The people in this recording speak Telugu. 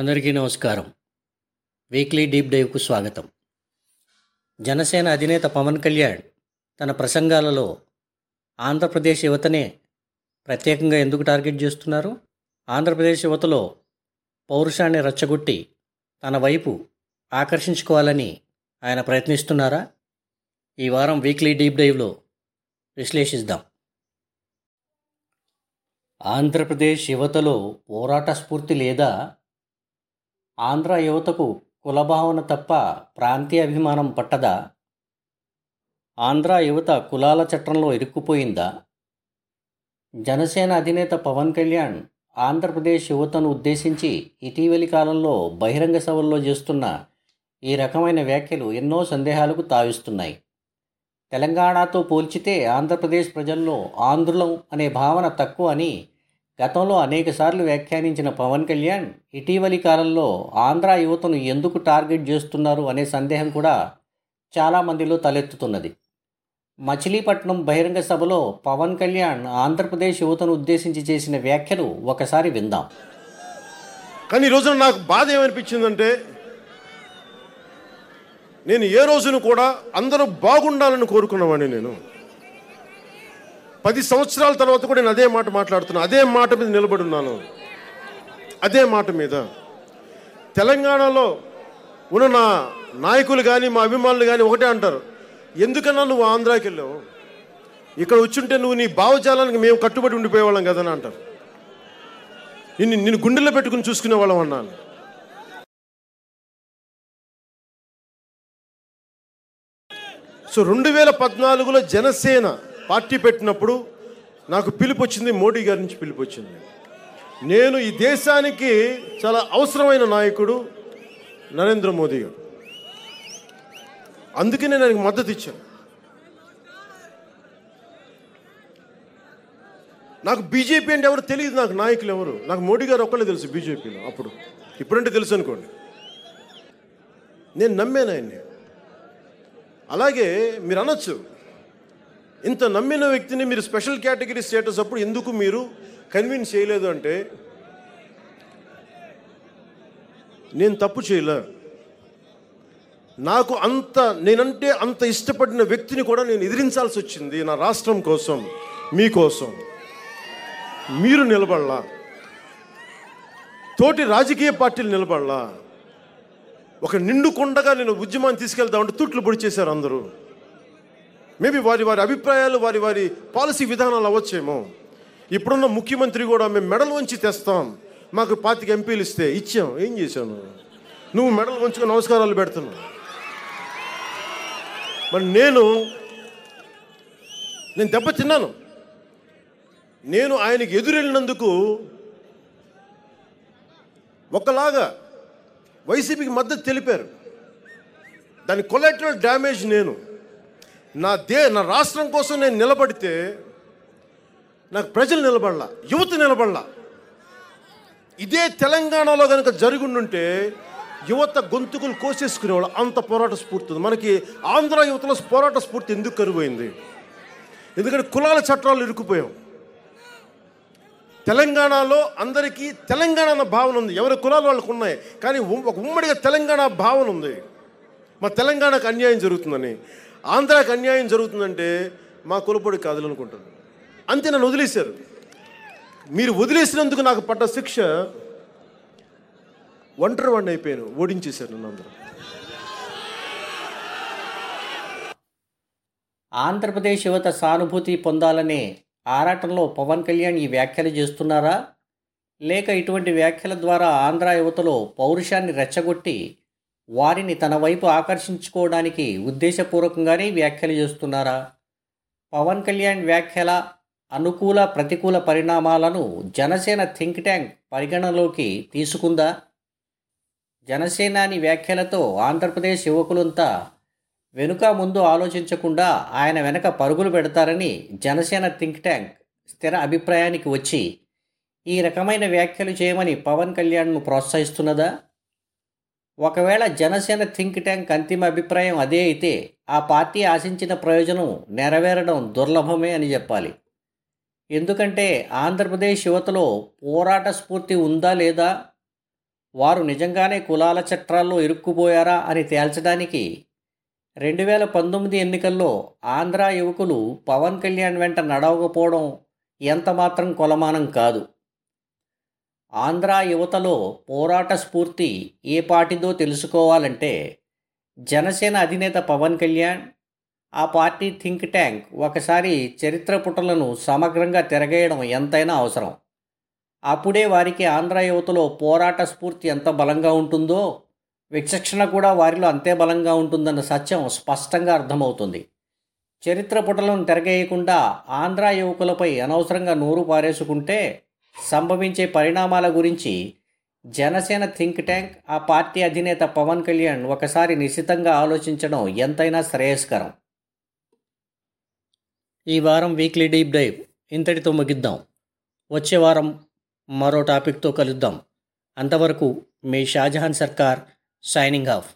అందరికీ నమస్కారం. వీక్లీ డీప్ డైవ్కు స్వాగతం. జనసేన అధినేత పవన్ కళ్యాణ్ తన ప్రసంగాలలో ఆంధ్రప్రదేశ్ యువతనే ప్రత్యేకంగా ఎందుకు టార్గెట్ చేస్తున్నారు? ఆంధ్రప్రదేశ్ యువతలో పౌరుషాన్ని రచ్చగొట్టి తన వైపు ఆకర్షించుకోవాలని ఆయన ప్రయత్నిస్తున్నారా? ఈ వారం వీక్లీ డీప్ డైవ్లో విశ్లేషిద్దాం. ఆంధ్రప్రదేశ్ యువతలో పోరాట స్ఫూర్తి లేదా ఆంధ్ర యువతకు కులభావన తప్ప ప్రాంతీయ అభిమానం పట్టదా? ఆంధ్ర యువత కులాల చట్టంలో ఇరుక్కుపోయిందా? జనసేన అధినేత పవన్ కళ్యాణ్ ఆంధ్రప్రదేశ్ యువతను ఉద్దేశించి ఇటీవలి కాలంలో బహిరంగ సభల్లో చేస్తున్న ఈ రకమైన వ్యాఖ్యలు ఎన్నో సందేహాలకు తావిస్తున్నాయి. తెలంగాణతో పోల్చితే ఆంధ్రప్రదేశ్ ప్రజల్లో ఆంధ్రులం అనే భావన తక్కువ అని గతంలో అనేకసార్లు వ్యాఖ్యానించిన పవన్ కళ్యాణ్ ఇటీవలి కాలంలో ఆంధ్ర యువతను ఎందుకు టార్గెట్ చేస్తున్నారు అనే సందేహం కూడా చాలామందిలో తలెత్తుతున్నది. మచిలీపట్నం బహిరంగ సభలో పవన్ కళ్యాణ్ ఆంధ్రప్రదేశ్ యువతను ఉద్దేశించి చేసిన వ్యాఖ్యలు ఒకసారి విందాం. కానీ ఈ రోజున నాకు బాధ ఏమనిపించిందంటే నేను ఏ రోజును కూడా అందరూ బాగుండాలని కోరుకున్నవాడిని నేను. పది సంవత్సరాల తర్వాత కూడా నేను అదే మాట మాట్లాడుతున్నాను అదే మాట మీద నిలబడి ఉన్నాను. అదే మాట మీద. తెలంగాణలో ఉన్న నా నాయకులు కానీ మా అభిమానులు కానీ ఒకటే అంటారు. ఎందుకన్నా నువ్వు ఆంధ్రాకి వెళ్ళావు? ఇక్కడ వచ్చుంటే నువ్వు నీ భావజాలానికి మేము కట్టుబడి ఉండిపోయేవాళ్ళం కదని అంటారు. నిన్ను నిన్ను గుండెల్లో పెట్టుకుని చూసుకునే వాళ్ళం అన్నాను సో రెండు వేల పద్నాలుగులో జనసేన పార్టీ పెట్టినప్పుడు నాకు పిలుపు వచ్చింది మోడీ గారి నుంచి పిలుపు వచ్చింది నేను ఈ దేశానికి చాలా అవసరమైన నాయకుడు నరేంద్ర మోదీ గారు. అందుకే నేను ఆయనకు మద్దతు ఇచ్చాను. నాకు బీజేపీ అంటే ఎవరు తెలియదు నాకు నాయకులు ఎవరు? నాకు మోడీ గారు ఒక్కళ్ళే తెలుసు బీజేపీలో అప్పుడు. ఇప్పుడంటే తెలుసు అనుకోండి. నేను నమ్మాను ఆయన్ని. అలాగే మీరు అనొచ్చు ఇంత నమ్మిన వ్యక్తిని మీరు స్పెషల్ కేటగిరీ స్టేటస్ అప్పుడు ఎందుకు మీరు కన్విన్స్ చేయలేదు అంటే నేను తప్పు చేయలే. నాకు అంత నేనంటే అంత ఇష్టపడిన వ్యక్తిని కూడా నేను ఎదిరించాల్సి వచ్చింది నా రాష్ట్రం కోసం మీకోసం మీరు నిలబడలా. తోటి రాజకీయ పార్టీలు నిలబడలా. ఒక నిండుకొండగా నేను ఉద్యమాన్ని తీసుకెళ్తామంటే తుట్లు పొడి చేశారు అందరూ. మేబీ వారి వారి అభిప్రాయాలు వారి వారి పాలసీ విధానాలు అవ్వచ్చేమో. ఇప్పుడున్న ముఖ్యమంత్రి కూడా మేము మెడల్ వంచి తెస్తాం. మాకు పాతిక ఎంపీలు ఇస్తే ఇచ్చాం. ఏం చేశాను? నువ్వు మెడల్ వంచుకొని నమస్కారాలు పెడుతున్నావు. మరి నేను నేను దెబ్బ తిన్నాను. నేను ఆయనకి ఎదురెళ్ళినందుకు ఒకలాగా వైసీపీకి మద్దతు తెలిపారు. దాని కొలెక్టరల్ డ్యామేజ్ నేను. నా దే నా రాష్ట్రం కోసం నేను నిలబడితే నాకు ప్రజలు నిలబడలా యువత నిలబడలా. ఇదే తెలంగాణలో కనుక జరుగుండుంటే యువత గొంతుకులు కోసేసుకునేవాళ్ళు అంత పోరాట స్ఫూర్తి ఉంది. మనకి ఆంధ్ర యువతలో పోరాట స్ఫూర్తి ఎందుకు కరువైంది? ఎందుకంటే కులాల చట్టాలు ఇరుక్కుపోయాం. తెలంగాణలో అందరికీ తెలంగాణ అన్న భావన ఉంది. ఎవరి కులాలు వాళ్ళకు ఉన్నాయి. కానీ ఒక ఉమ్మడిగా తెలంగాణ భావన ఉంది. మా తెలంగాణకు అన్యాయం జరుగుతుందని. ఆంధ్రాకి అన్యాయం జరుగుతుందంటే మా కులపొడి కాదులు అంతే నన్ను వదిలేశారు. మీరు వదిలేసినందుకు నాకు పడ్డ శిక్ష ఒంటరి వాడిని అయిపోయాను. ఓడించేశారు నన్ను అందరూ. ఆంధ్రప్రదేశ్ యువత సానుభూతి పొందాలనే ఆరాటంలో పవన్ కళ్యాణ్ ఈ వ్యాఖ్యలు చేస్తున్నారా? లేక ఇటువంటి వ్యాఖ్యల ద్వారా ఆంధ్ర యువతలో పౌరుషాన్ని రెచ్చగొట్టి వారిని తన వైపు ఆకర్షించుకోవడానికి ఉద్దేశపూర్వకంగానే వ్యాఖ్యలు చేస్తున్నారా? పవన్ కళ్యాణ్ వ్యాఖ్యల అనుకూల ప్రతికూల పరిణామాలను జనసేన థింక్ ట్యాంక్ పరిగణలోకి తీసుకుందా? జనసేనాని వ్యాఖ్యలతో ఆంధ్రప్రదేశ్ యువకులంతా వెనుక ముందు ఆలోచించకుండా ఆయన వెనక పరుగులు పెడతారని జనసేన థింక్ ట్యాంక్ స్థిర అభిప్రాయానికి వచ్చి ఈ రకమైన వ్యాఖ్యలు చేయమని పవన్ కళ్యాణ్ను ప్రోత్సహిస్తున్నదా? ఒకవేళ జనసేన థింక్ ట్యాంక్ అంతిమ అభిప్రాయం అదే అయితే ఆ పార్టీ ఆశించిన ప్రయోజనం నెరవేరడం దుర్లభమే అని చెప్పాలి. ఎందుకంటే ఆంధ్రప్రదేశ్ యువతలో పోరాట స్ఫూర్తి ఉందా లేదా? వారు నిజంగానే కులాల చట్రాల్లో ఇరుక్కుపోయారా అని తేల్చడానికి రెండు వేల పంతొమ్మిది ఎన్నికల్లో ఆంధ్ర యువకులు పవన్ కళ్యాణ్ వెంట నడవకపోవడం ఎంతమాత్రం కొలమానం కాదు. ఆంధ్ర యువతలో పోరాట స్ఫూర్తి ఏ పార్టీదో తెలుసుకోవాలంటే జనసేన అధినేత పవన్ కళ్యాణ్ ఆ పార్టీ థింక్ ట్యాంక్ ఒకసారి చరిత్ర పుటలను సమగ్రంగా తిరగేయడం ఎంతైనా అవసరం. అప్పుడే వారికి ఆంధ్ర యువతలో పోరాట స్ఫూర్తి ఎంత బలంగా ఉంటుందో విచక్షణ కూడా వారిలో అంతే బలంగా ఉంటుందన్న సత్యం స్పష్టంగా అర్థమవుతుంది. చరిత్ర పుటలను తిరగేయకుండా ఆంధ్ర యువకులపై అనవసరంగా నూరు పారేసుకుంటే సంభవించే పరిణామాల గురించి జనసేన థింక్ ట్యాంక్ ఆ పార్టీ అధినేత పవన్ కళ్యాణ్ ఒకసారి నిశ్చితంగా ఆలోచించడం ఎంతైనా శ్రేయస్కరం. ఈ వారం వీక్లీ డీప్ డైవ్ ఇంతటితో ముగిద్దాం. వచ్చే వారం మరో టాపిక్తో కలుద్దాం. అంతవరకు మీ షాజహాన్ సర్కార్ సైనింగ్ ఆఫ్